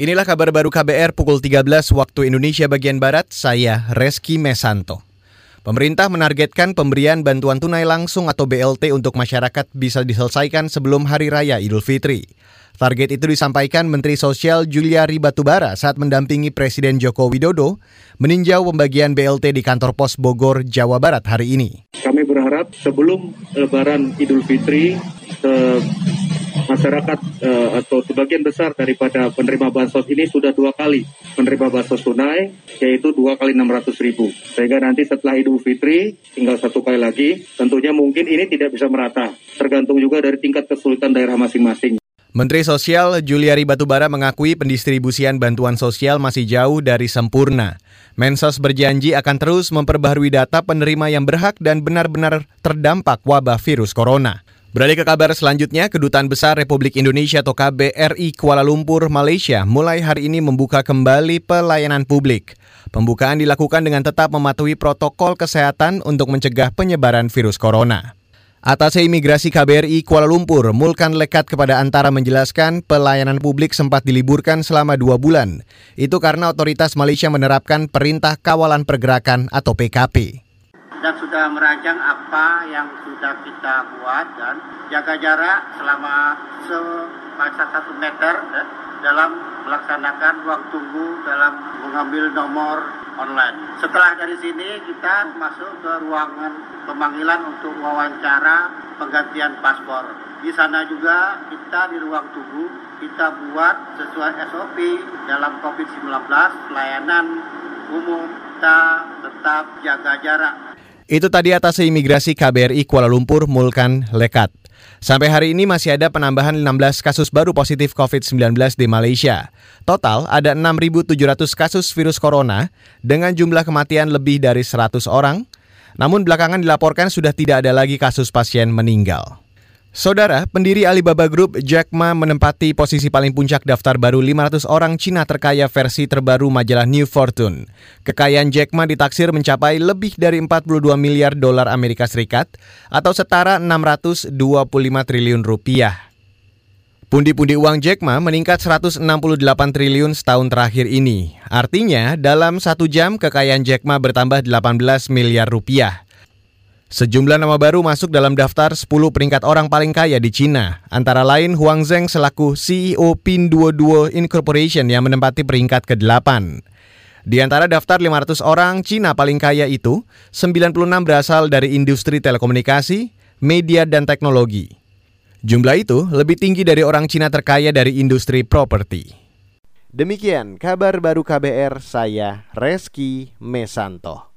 Inilah kabar baru KBR pukul 13 waktu Indonesia bagian Barat, saya Reski Mesanto. Pemerintah menargetkan pemberian bantuan tunai langsung atau BLT untuk masyarakat bisa diselesaikan sebelum Hari Raya Idul Fitri. Target itu disampaikan Menteri Sosial Juliari Batubara saat mendampingi Presiden Joko Widodo meninjau pembagian BLT di kantor pos Bogor, Jawa Barat hari ini. Kami berharap sebelum Lebaran Idul Fitri, eh, masyarakat uh, atau sebagian besar daripada penerima bansos ini sudah dua kali menerima bansos tunai, yaitu dua kali 600 ribu. Sehingga nanti setelah Idul Fitri tinggal satu kali lagi, tentunya mungkin ini tidak bisa merata, tergantung juga dari tingkat kesulitan daerah masing-masing. Menteri Sosial Juliari Batubara mengakui pendistribusian bantuan sosial masih jauh dari sempurna. Mensos berjanji akan terus memperbaharui data penerima yang berhak dan benar-benar terdampak wabah virus corona. Beralih ke kabar selanjutnya, Kedutaan Besar Republik Indonesia atau KBRI Kuala Lumpur, Malaysia mulai hari ini membuka kembali pelayanan publik. Pembukaan dilakukan dengan tetap mematuhi protokol kesehatan untuk mencegah penyebaran virus corona. Atas Imigrasi KBRI Kuala Lumpur, Mulkan Lekat kepada Antara menjelaskan pelayanan publik sempat diliburkan selama dua bulan. Itu karena otoritas Malaysia menerapkan Perintah Kawalan Pergerakan atau PKP dan sudah merancang apa yang sudah kita buat dan jaga jarak selama semasa satu meter ya, dalam melaksanakan ruang tunggu dalam mengambil nomor online. Setelah dari sini kita masuk ke ruangan pemanggilan untuk wawancara penggantian paspor. Di sana juga kita di ruang tunggu kita buat sesuai SOP dalam COVID-19 pelayanan umum kita tetap jaga jarak itu tadi atas imigrasi KBRI Kuala Lumpur Mulkan Lekat. Sampai hari ini masih ada penambahan 16 kasus baru positif COVID-19 di Malaysia. Total ada 6.700 kasus virus corona dengan jumlah kematian lebih dari 100 orang. Namun belakangan dilaporkan sudah tidak ada lagi kasus pasien meninggal. Saudara, pendiri Alibaba Group Jack Ma menempati posisi paling puncak daftar baru 500 orang Cina terkaya versi terbaru majalah New Fortune. Kekayaan Jack Ma ditaksir mencapai lebih dari 42 miliar dolar Amerika Serikat atau setara 625 triliun rupiah. Pundi-pundi uang Jack Ma meningkat 168 triliun setahun terakhir ini. Artinya, dalam satu jam kekayaan Jack Ma bertambah 18 miliar rupiah. Sejumlah nama baru masuk dalam daftar 10 peringkat orang paling kaya di Cina, antara lain Huang Zheng selaku CEO Pinduoduo Incorporation yang menempati peringkat ke-8. Di antara daftar 500 orang Cina paling kaya itu, 96 berasal dari industri telekomunikasi, media, dan teknologi. Jumlah itu lebih tinggi dari orang Cina terkaya dari industri properti. Demikian kabar baru KBR, saya Reski Mesanto.